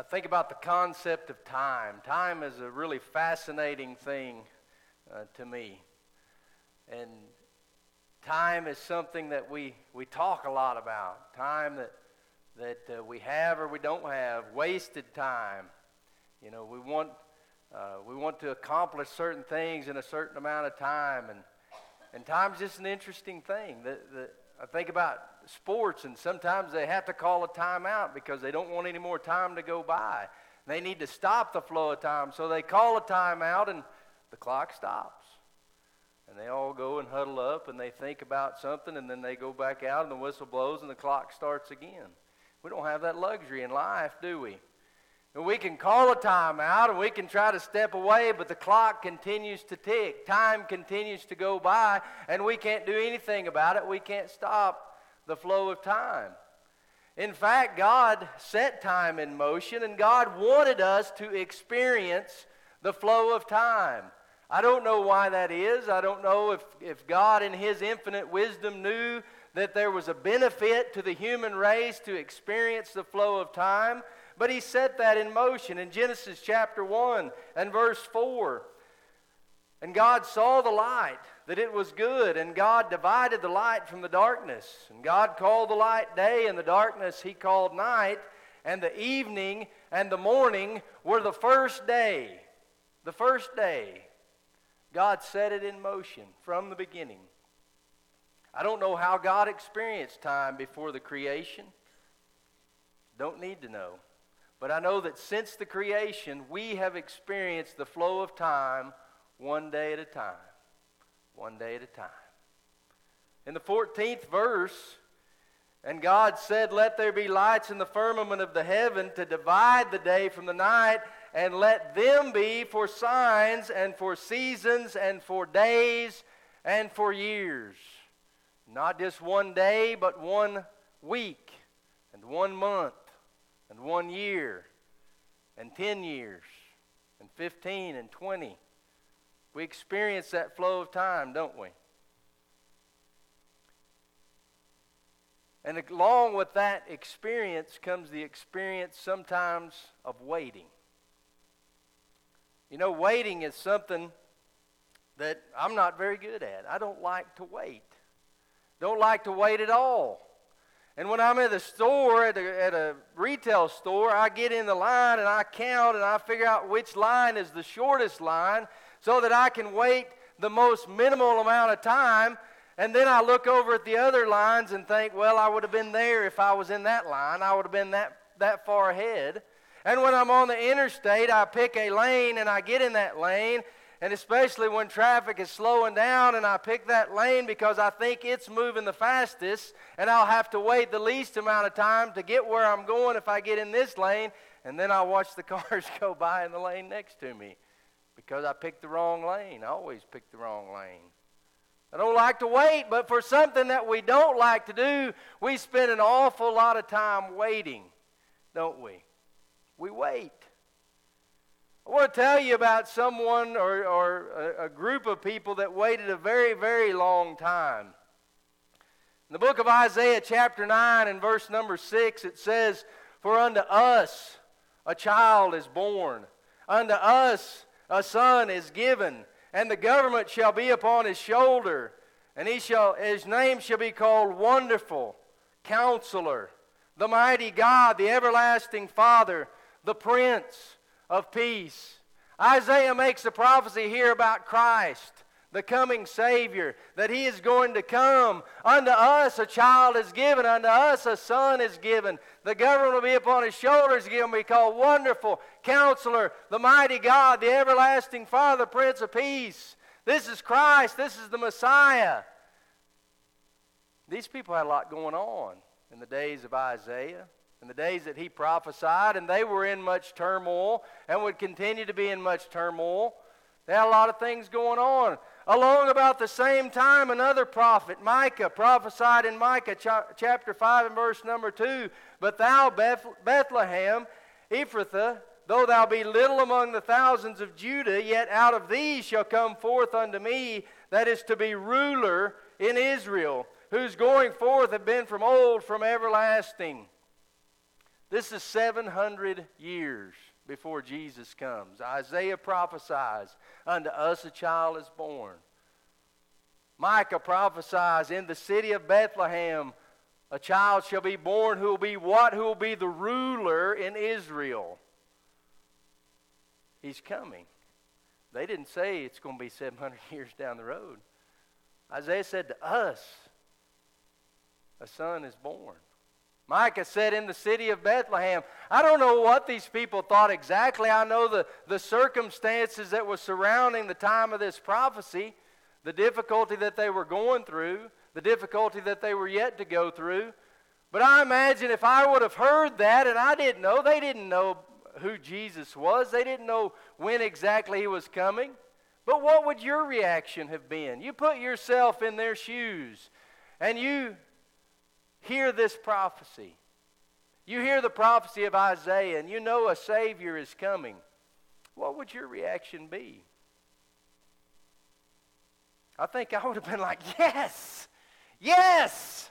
I think about the concept of time. Time is a really fascinating thing uh, to me. And time is something that we, we talk a lot about. Time that, that uh, we have or we don't have. Wasted time. You know, we want, uh, we want to accomplish certain things in a certain amount of time. And, and time's just an interesting thing. The, the, I think about sports, and sometimes they have to call a timeout because they don't want any more time to go by. They need to stop the flow of time. So they call a timeout, and the clock stops. And they all go and huddle up, and they think about something, and then they go back out, and the whistle blows, and the clock starts again. We don't have that luxury in life, do we? And we can call a timeout and we can try to step away, but the clock continues to tick. Time continues to go by, and we can't do anything about it. We can't stop the flow of time. In fact, God set time in motion, and God wanted us to experience the flow of time. I don't know why that is. I don't know if, if God, in His infinite wisdom, knew that there was a benefit to the human race to experience the flow of time. But he set that in motion in Genesis chapter 1 and verse 4. And God saw the light, that it was good, and God divided the light from the darkness. And God called the light day, and the darkness he called night. And the evening and the morning were the first day. The first day. God set it in motion from the beginning. I don't know how God experienced time before the creation. Don't need to know. But I know that since the creation, we have experienced the flow of time one day at a time. One day at a time. In the 14th verse, and God said, Let there be lights in the firmament of the heaven to divide the day from the night, and let them be for signs and for seasons and for days and for years. Not just one day, but one week and one month and one year and 10 years and 15 and 20. We experience that flow of time, don't we? And along with that experience comes the experience sometimes of waiting. You know, waiting is something that I'm not very good at. I don't like to wait. Don't like to wait at all. And when I'm at a store, at a, at a retail store, I get in the line and I count and I figure out which line is the shortest line so that I can wait the most minimal amount of time. And then I look over at the other lines and think, well, I would have been there if I was in that line. I would have been that, that far ahead. And when I'm on the interstate, I pick a lane and I get in that lane and especially when traffic is slowing down and I pick that lane because I think it's moving the fastest and I'll have to wait the least amount of time to get where I'm going if I get in this lane and then I'll watch the cars go by in the lane next to me because I picked the wrong lane. I always pick the wrong lane. I don't like to wait, but for something that we don't like to do, we spend an awful lot of time waiting, don't we? We wait. I want to tell you about someone or, or a, group of people that waited a very, very long time. In the book of Isaiah, chapter 9, and verse number 6, it says, For unto us a child is born, unto us a son is given, and the government shall be upon his shoulder, and he shall, his name shall be called Wonderful, Counselor, the Mighty God, the Everlasting Father, the Prince of peace. Isaiah makes a prophecy here about Christ, the coming Savior, that He is going to come. Unto us a child is given, unto us a son is given. The government will be upon His shoulders, He will be called Wonderful, Counselor, the Mighty God, the Everlasting Father, Prince of Peace. This is Christ, this is the Messiah. These people had a lot going on in the days of Isaiah in the days that he prophesied, and they were in much turmoil and would continue to be in much turmoil. They had a lot of things going on. Along about the same time, another prophet, Micah, prophesied in Micah chapter 5 and verse number 2 But thou, Bethlehem, Ephrathah, though thou be little among the thousands of Judah, yet out of thee shall come forth unto me that is to be ruler in Israel, whose going forth have been from old, from everlasting. This is 700 years before Jesus comes. Isaiah prophesies, Unto us a child is born. Micah prophesies, In the city of Bethlehem a child shall be born who will be what? Who will be the ruler in Israel. He's coming. They didn't say it's going to be 700 years down the road. Isaiah said to us, a son is born. Micah said in the city of Bethlehem, I don't know what these people thought exactly. I know the, the circumstances that were surrounding the time of this prophecy, the difficulty that they were going through, the difficulty that they were yet to go through. But I imagine if I would have heard that and I didn't know, they didn't know who Jesus was, they didn't know when exactly he was coming. But what would your reaction have been? You put yourself in their shoes and you hear this prophecy. You hear the prophecy of Isaiah and you know a Savior is coming. What would your reaction be? I think I would have been like, yes, yes,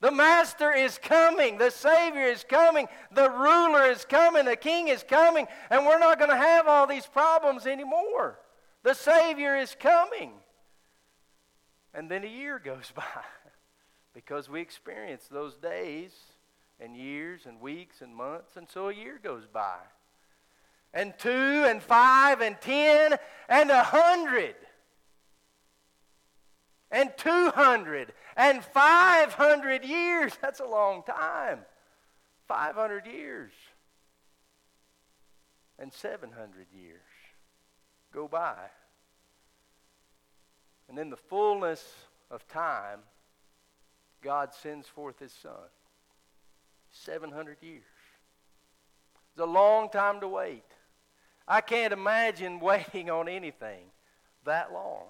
the Master is coming, the Savior is coming, the ruler is coming, the King is coming, and we're not going to have all these problems anymore. The Savior is coming. And then a year goes by because we experience those days and years and weeks and months, and so a year goes by. And two and five and ten and a hundred and two hundred and five hundred years. That's a long time. 500 years and 700 years go by. And in the fullness of time, God sends forth his son. 700 years. It's a long time to wait. I can't imagine waiting on anything that long.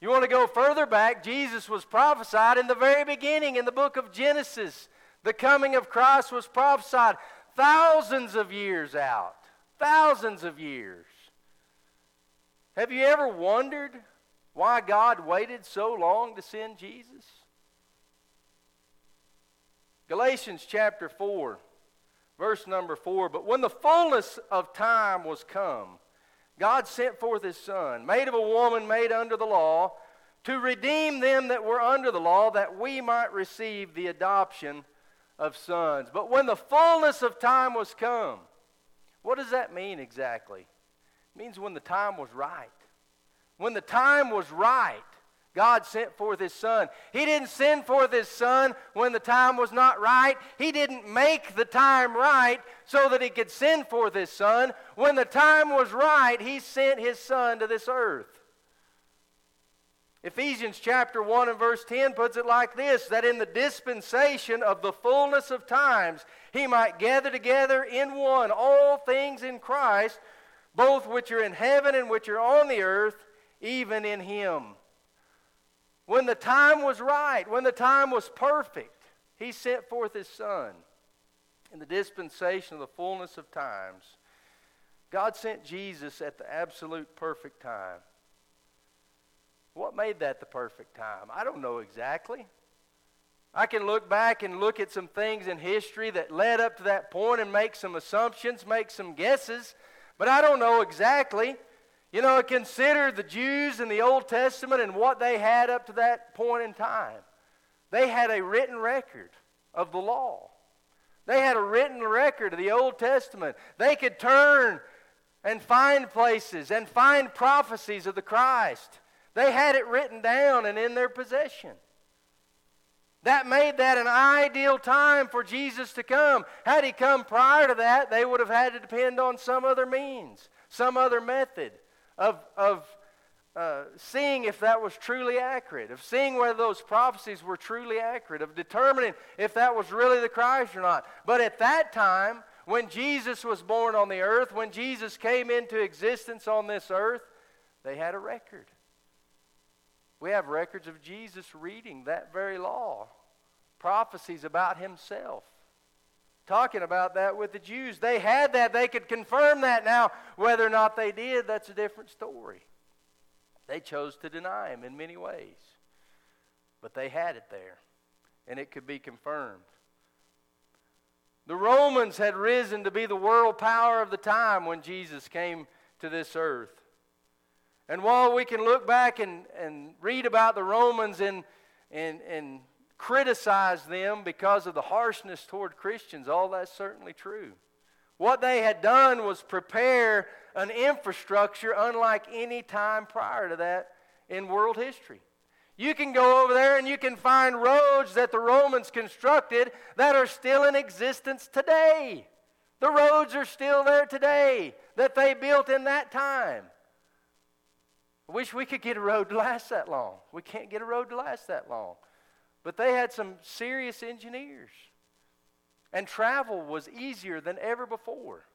You want to go further back? Jesus was prophesied in the very beginning in the book of Genesis. The coming of Christ was prophesied thousands of years out. Thousands of years. Have you ever wondered why God waited so long to send Jesus? Galatians chapter 4, verse number 4. But when the fullness of time was come, God sent forth his Son, made of a woman made under the law, to redeem them that were under the law, that we might receive the adoption of sons. But when the fullness of time was come, what does that mean exactly? It means when the time was right. When the time was right, God sent forth His Son. He didn't send forth His Son when the time was not right. He didn't make the time right so that He could send forth His Son. When the time was right, He sent His Son to this earth. Ephesians chapter 1 and verse 10 puts it like this that in the dispensation of the fullness of times he might gather together in one all things in Christ, both which are in heaven and which are on the earth, even in him. When the time was right, when the time was perfect, he sent forth his son. In the dispensation of the fullness of times, God sent Jesus at the absolute perfect time. What made that the perfect time? I don't know exactly. I can look back and look at some things in history that led up to that point and make some assumptions, make some guesses, but I don't know exactly. You know, consider the Jews in the Old Testament and what they had up to that point in time. They had a written record of the law. They had a written record of the Old Testament. They could turn and find places and find prophecies of the Christ. They had it written down and in their possession. That made that an ideal time for Jesus to come. Had he come prior to that, they would have had to depend on some other means, some other method of, of uh, seeing if that was truly accurate, of seeing whether those prophecies were truly accurate, of determining if that was really the Christ or not. But at that time, when Jesus was born on the earth, when Jesus came into existence on this earth, they had a record. We have records of Jesus reading that very law, prophecies about himself talking about that with the Jews. They had that, they could confirm that. Now, whether or not they did, that's a different story. They chose to deny him in many ways, but they had it there, and it could be confirmed. The Romans had risen to be the world power of the time when Jesus came to this earth. And while we can look back and, and read about the Romans and, and, and criticize them because of the harshness toward Christians, all that's certainly true. What they had done was prepare an infrastructure unlike any time prior to that in world history. You can go over there and you can find roads that the Romans constructed that are still in existence today. The roads are still there today that they built in that time. I wish we could get a road to last that long. We can't get a road to last that long. But they had some serious engineers. And travel was easier than ever before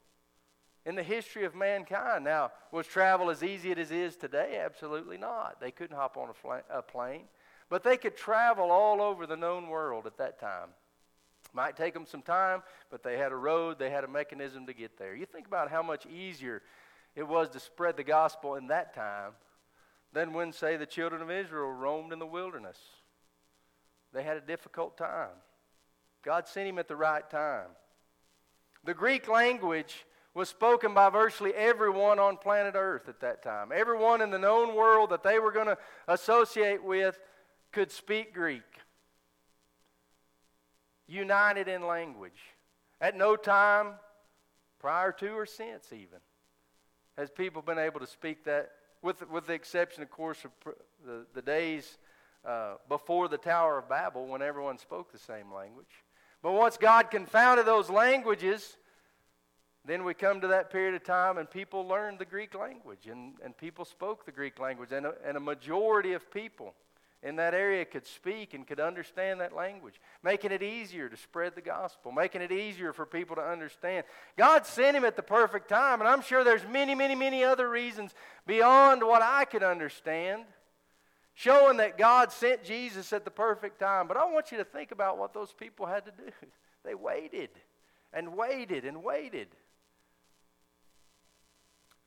in the history of mankind. Now, was travel as easy as it is today? Absolutely not. They couldn't hop on a, fl- a plane. But they could travel all over the known world at that time. Might take them some time, but they had a road, they had a mechanism to get there. You think about how much easier it was to spread the gospel in that time than when, say, the children of Israel roamed in the wilderness. They had a difficult time. God sent him at the right time. The Greek language was spoken by virtually everyone on planet Earth at that time. Everyone in the known world that they were going to associate with could speak Greek. United in language. At no time, prior to or since even, has people been able to speak that, with, with the exception, of course, of the, the days uh, before the Tower of Babel when everyone spoke the same language. But once God confounded those languages, then we come to that period of time and people learned the Greek language and, and people spoke the Greek language. And a, and a majority of people in that area could speak and could understand that language, making it easier to spread the gospel, making it easier for people to understand. God sent him at the perfect time, and I'm sure there's many, many, many other reasons beyond what I could understand showing that God sent Jesus at the perfect time. But I want you to think about what those people had to do. They waited and waited and waited.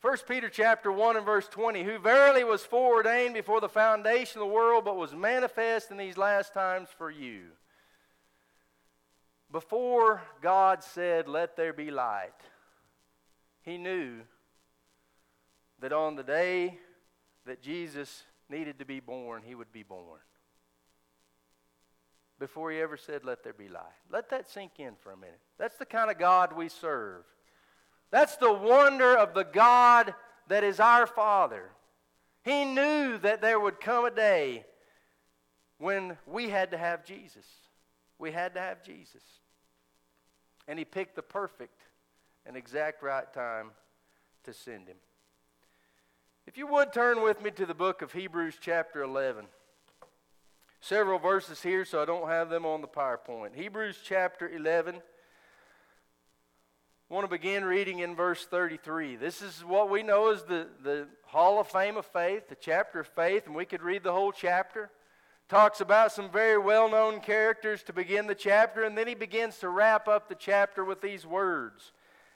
1 Peter chapter 1 and verse 20, who verily was foreordained before the foundation of the world, but was manifest in these last times for you. Before God said, Let there be light, he knew that on the day that Jesus needed to be born, he would be born. Before he ever said, Let there be light. Let that sink in for a minute. That's the kind of God we serve. That's the wonder of the God that is our Father. He knew that there would come a day when we had to have Jesus. We had to have Jesus. And he picked the perfect and exact right time to send him. If you would turn with me to the book of Hebrews, chapter 11. Several verses here, so I don't have them on the PowerPoint. Hebrews, chapter 11. I want to begin reading in verse 33. This is what we know as the, the Hall of Fame of Faith, the chapter of faith, and we could read the whole chapter. Talks about some very well known characters to begin the chapter, and then he begins to wrap up the chapter with these words.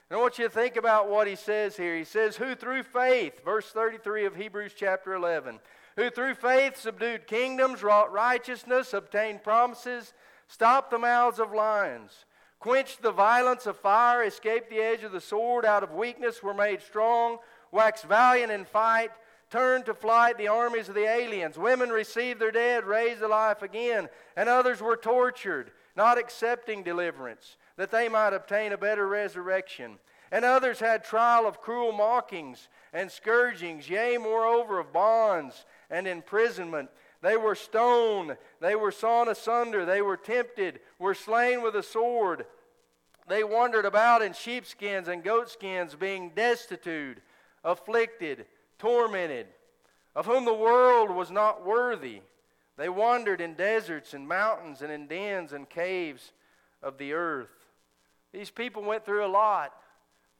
And I want you to think about what he says here. He says, Who through faith, verse 33 of Hebrews chapter 11, who through faith subdued kingdoms, wrought righteousness, obtained promises, stopped the mouths of lions, quenched the violence of fire, escaped the edge of the sword, out of weakness were made strong, waxed valiant in fight, turned to flight the armies of the aliens. Women received their dead, raised to life again, and others were tortured, not accepting deliverance that they might obtain a better resurrection. And others had trial of cruel mockings and scourgings, yea, moreover, of bonds and imprisonment. They were stoned, they were sawn asunder, they were tempted, were slain with a sword. They wandered about in sheepskins and goatskins, being destitute, afflicted, tormented, of whom the world was not worthy. They wandered in deserts and mountains and in dens and caves of the earth. These people went through a lot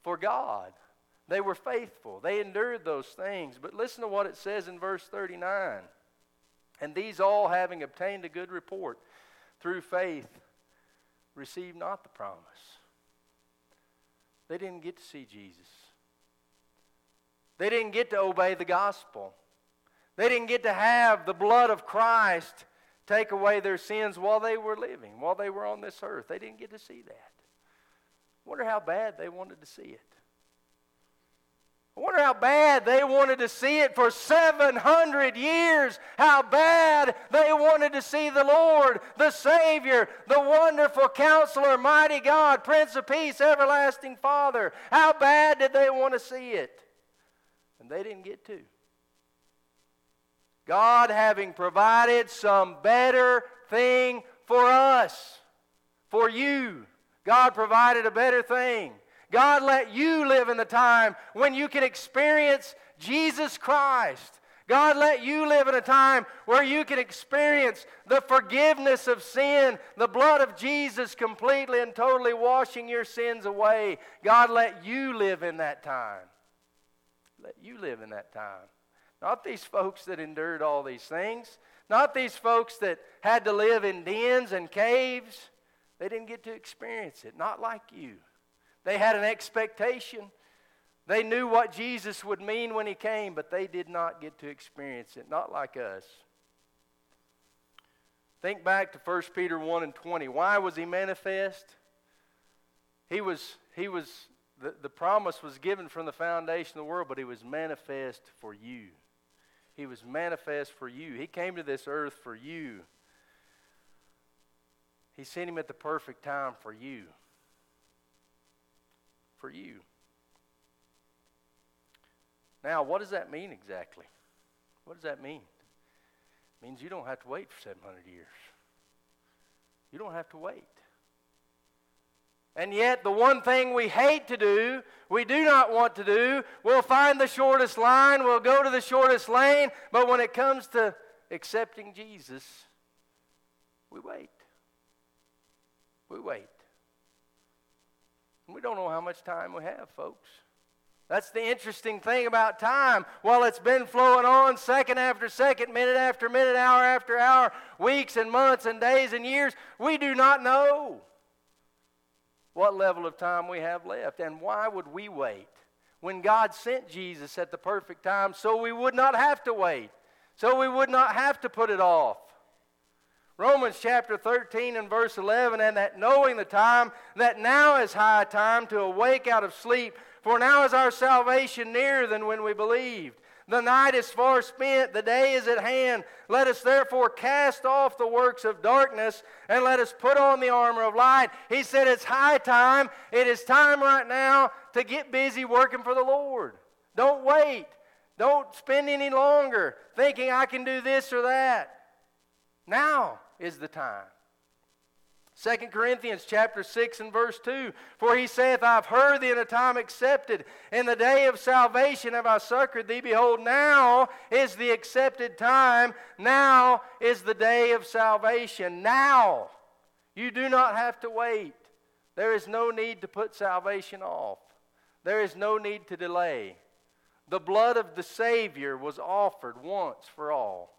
for God. They were faithful. They endured those things. But listen to what it says in verse 39. And these all, having obtained a good report through faith, received not the promise. They didn't get to see Jesus. They didn't get to obey the gospel. They didn't get to have the blood of Christ take away their sins while they were living, while they were on this earth. They didn't get to see that. Wonder how bad they wanted to see it. I wonder how bad they wanted to see it for 700 years. How bad they wanted to see the Lord, the Savior, the wonderful counselor, mighty God, Prince of Peace, everlasting Father. How bad did they want to see it? And they didn't get to. God having provided some better thing for us, for you. God provided a better thing. God let you live in the time when you can experience Jesus Christ. God let you live in a time where you can experience the forgiveness of sin, the blood of Jesus completely and totally washing your sins away. God let you live in that time. Let you live in that time. Not these folks that endured all these things, not these folks that had to live in dens and caves. They didn't get to experience it, not like you. They had an expectation. They knew what Jesus would mean when he came, but they did not get to experience it, not like us. Think back to 1 Peter 1 and 20. Why was he manifest? He was, he was the, the promise was given from the foundation of the world, but he was manifest for you. He was manifest for you. He came to this earth for you. He sent him at the perfect time for you for you. Now, what does that mean exactly? What does that mean? It means you don't have to wait for 700 years. You don't have to wait. And yet, the one thing we hate to do, we do not want to do, we'll find the shortest line, we'll go to the shortest lane, but when it comes to accepting Jesus, we wait. We wait. We don't know how much time we have, folks. That's the interesting thing about time. While it's been flowing on second after second, minute after minute, hour after hour, weeks and months and days and years, we do not know what level of time we have left. And why would we wait when God sent Jesus at the perfect time so we would not have to wait, so we would not have to put it off? Romans chapter 13 and verse 11, and that knowing the time, that now is high time to awake out of sleep, for now is our salvation nearer than when we believed. The night is far spent, the day is at hand. Let us therefore cast off the works of darkness and let us put on the armor of light. He said it's high time. It is time right now to get busy working for the Lord. Don't wait. Don't spend any longer thinking I can do this or that. Now is the time. 2 Corinthians chapter 6 and verse 2 For he saith, I've heard thee in a time accepted. In the day of salvation have I succored thee. Behold, now is the accepted time. Now is the day of salvation. Now. You do not have to wait. There is no need to put salvation off. There is no need to delay. The blood of the Savior was offered once for all.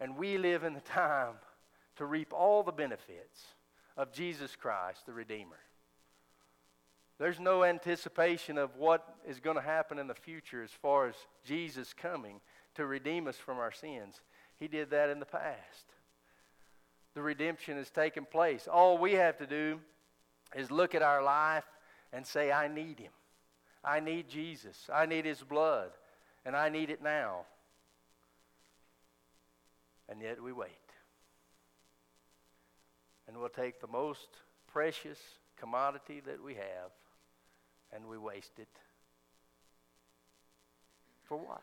And we live in the time to reap all the benefits of Jesus Christ, the Redeemer. There's no anticipation of what is going to happen in the future as far as Jesus coming to redeem us from our sins. He did that in the past. The redemption has taken place. All we have to do is look at our life and say, I need Him. I need Jesus. I need His blood. And I need it now and yet we wait. And we'll take the most precious commodity that we have and we waste it. For what?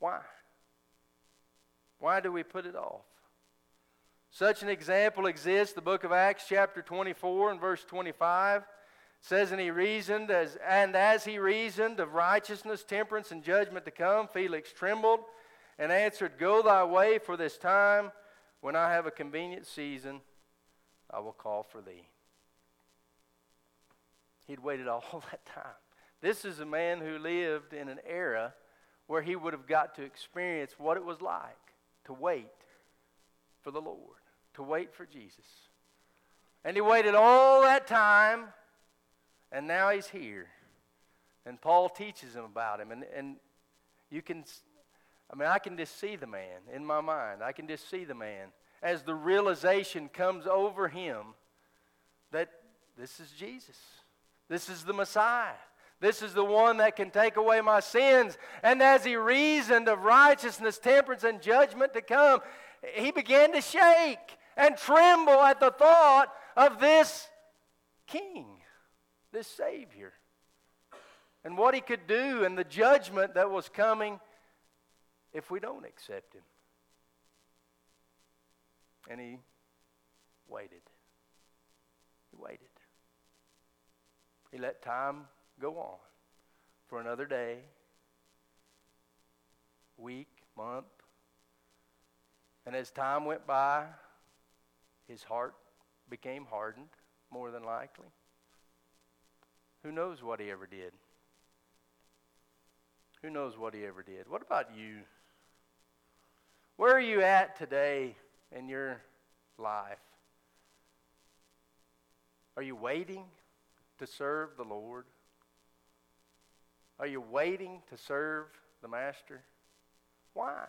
Why? Why do we put it off? Such an example exists. The book of Acts, chapter 24, and verse 25 says, And he reasoned, as, and as he reasoned of righteousness, temperance, and judgment to come, Felix trembled and answered, Go thy way for this time. When I have a convenient season, I will call for thee. He'd waited all that time. This is a man who lived in an era where he would have got to experience what it was like to wait for the Lord, to wait for Jesus. And he waited all that time, and now he's here. And Paul teaches him about him. And, and you can I mean, I can just see the man in my mind. I can just see the man as the realization comes over him that this is Jesus. This is the Messiah. This is the one that can take away my sins. And as he reasoned of righteousness, temperance, and judgment to come, he began to shake and tremble at the thought of this king, this Savior, and what he could do and the judgment that was coming if we don't accept him. And he waited. He waited. He let time go on for another day, week, month. And as time went by, his heart became hardened, more than likely. Who knows what he ever did? Who knows what he ever did? What about you? Where are you at today in your life? Are you waiting to serve the Lord? Are you waiting to serve the Master? Why?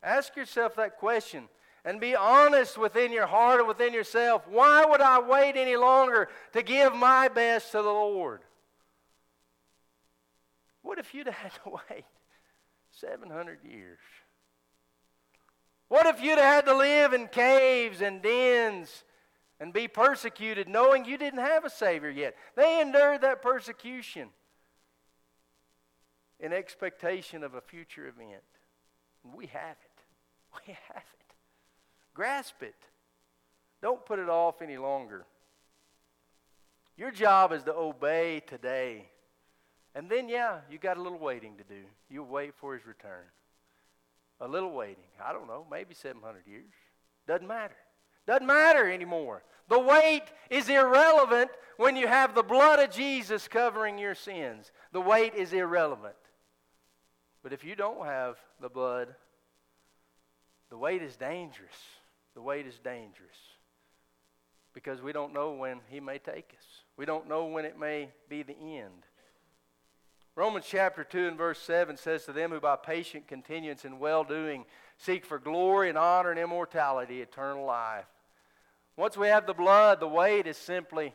Ask yourself that question and be honest within your heart and within yourself. Why would I wait any longer to give my best to the Lord? What if you'd had to wait 700 years? What if you'd had to live in caves and dens and be persecuted knowing you didn't have a Savior yet? They endured that persecution in expectation of a future event. We have it. We have it. Grasp it. Don't put it off any longer. Your job is to obey today. And then, yeah, you got a little waiting to do. You wait for his return. A little waiting. I don't know, maybe 700 years. Doesn't matter. Doesn't matter anymore. The wait is irrelevant when you have the blood of Jesus covering your sins. The wait is irrelevant. But if you don't have the blood, the wait is dangerous. The wait is dangerous because we don't know when He may take us, we don't know when it may be the end. Romans chapter 2 and verse 7 says to them who by patient continuance in well doing seek for glory and honor and immortality, eternal life. Once we have the blood, the wait is simply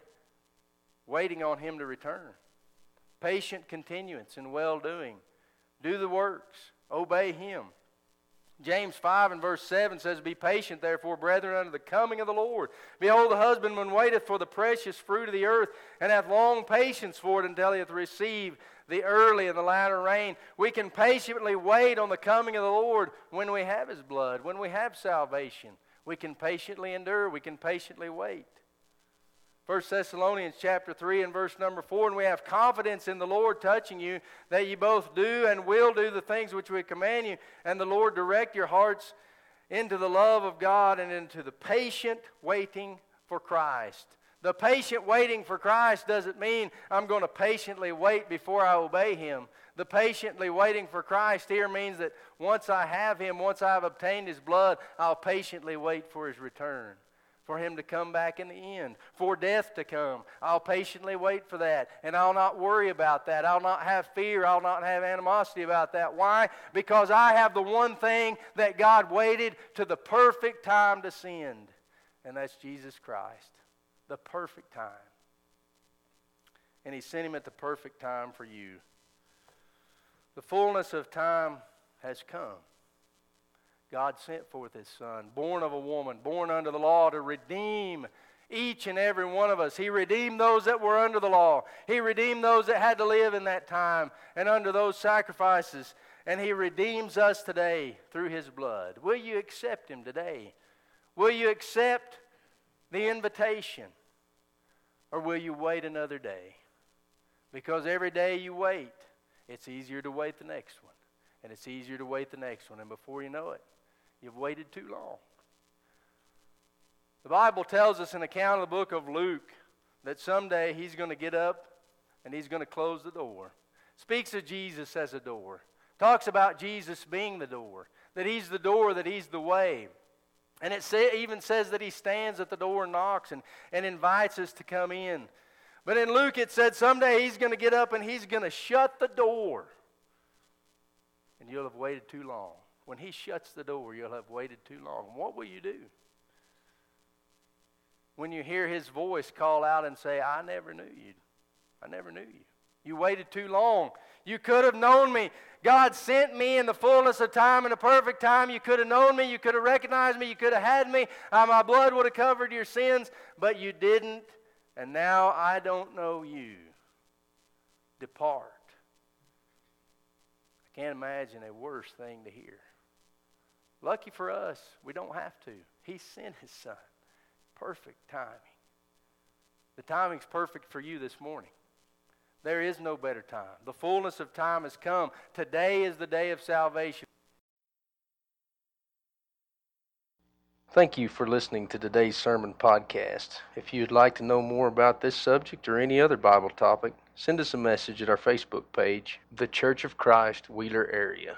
waiting on Him to return. Patient continuance in well doing. Do the works, obey Him. James 5 and verse 7 says, Be patient, therefore, brethren, unto the coming of the Lord. Behold, the husbandman waiteth for the precious fruit of the earth, and hath long patience for it until he hath received the early and the latter rain. We can patiently wait on the coming of the Lord when we have his blood, when we have salvation. We can patiently endure, we can patiently wait. 1 Thessalonians chapter 3 and verse number 4, and we have confidence in the Lord touching you that you both do and will do the things which we command you, and the Lord direct your hearts into the love of God and into the patient waiting for Christ. The patient waiting for Christ doesn't mean I'm going to patiently wait before I obey Him. The patiently waiting for Christ here means that once I have Him, once I've obtained His blood, I'll patiently wait for His return for him to come back in the end, for death to come. I'll patiently wait for that, and I'll not worry about that. I'll not have fear. I'll not have animosity about that. Why? Because I have the one thing that God waited to the perfect time to send, and that's Jesus Christ. The perfect time. And he sent him at the perfect time for you. The fullness of time has come. God sent forth his son, born of a woman, born under the law to redeem each and every one of us. He redeemed those that were under the law. He redeemed those that had to live in that time and under those sacrifices. And he redeems us today through his blood. Will you accept him today? Will you accept the invitation? Or will you wait another day? Because every day you wait, it's easier to wait the next one. And it's easier to wait the next one. And before you know it, You've waited too long. The Bible tells us in the account of the book of Luke that someday he's going to get up and he's going to close the door. Speaks of Jesus as a door. Talks about Jesus being the door, that he's the door, that he's the way. And it say, even says that he stands at the door and knocks and, and invites us to come in. But in Luke it said someday he's going to get up and he's going to shut the door. And you'll have waited too long. When he shuts the door, you'll have waited too long. What will you do? when you hear his voice call out and say, I never knew you. I never knew you. You waited too long. You could have known me. God sent me in the fullness of time, in the perfect time. You could have known me. You could have recognized me. You could have had me. Uh, my blood would have covered your sins, but you didn't. And now I don't know you. Depart. I can't imagine a worse thing to hear. Lucky for us, we don't have to. He sent his son. Perfect timing. The timing's perfect for you this morning. There is no better time. The fullness of time has come. Today is the day of salvation. Thank you for listening to today's sermon podcast. If you'd like to know more about this subject or any other Bible topic, send us a message at our Facebook page, The Church of Christ, Wheeler Area.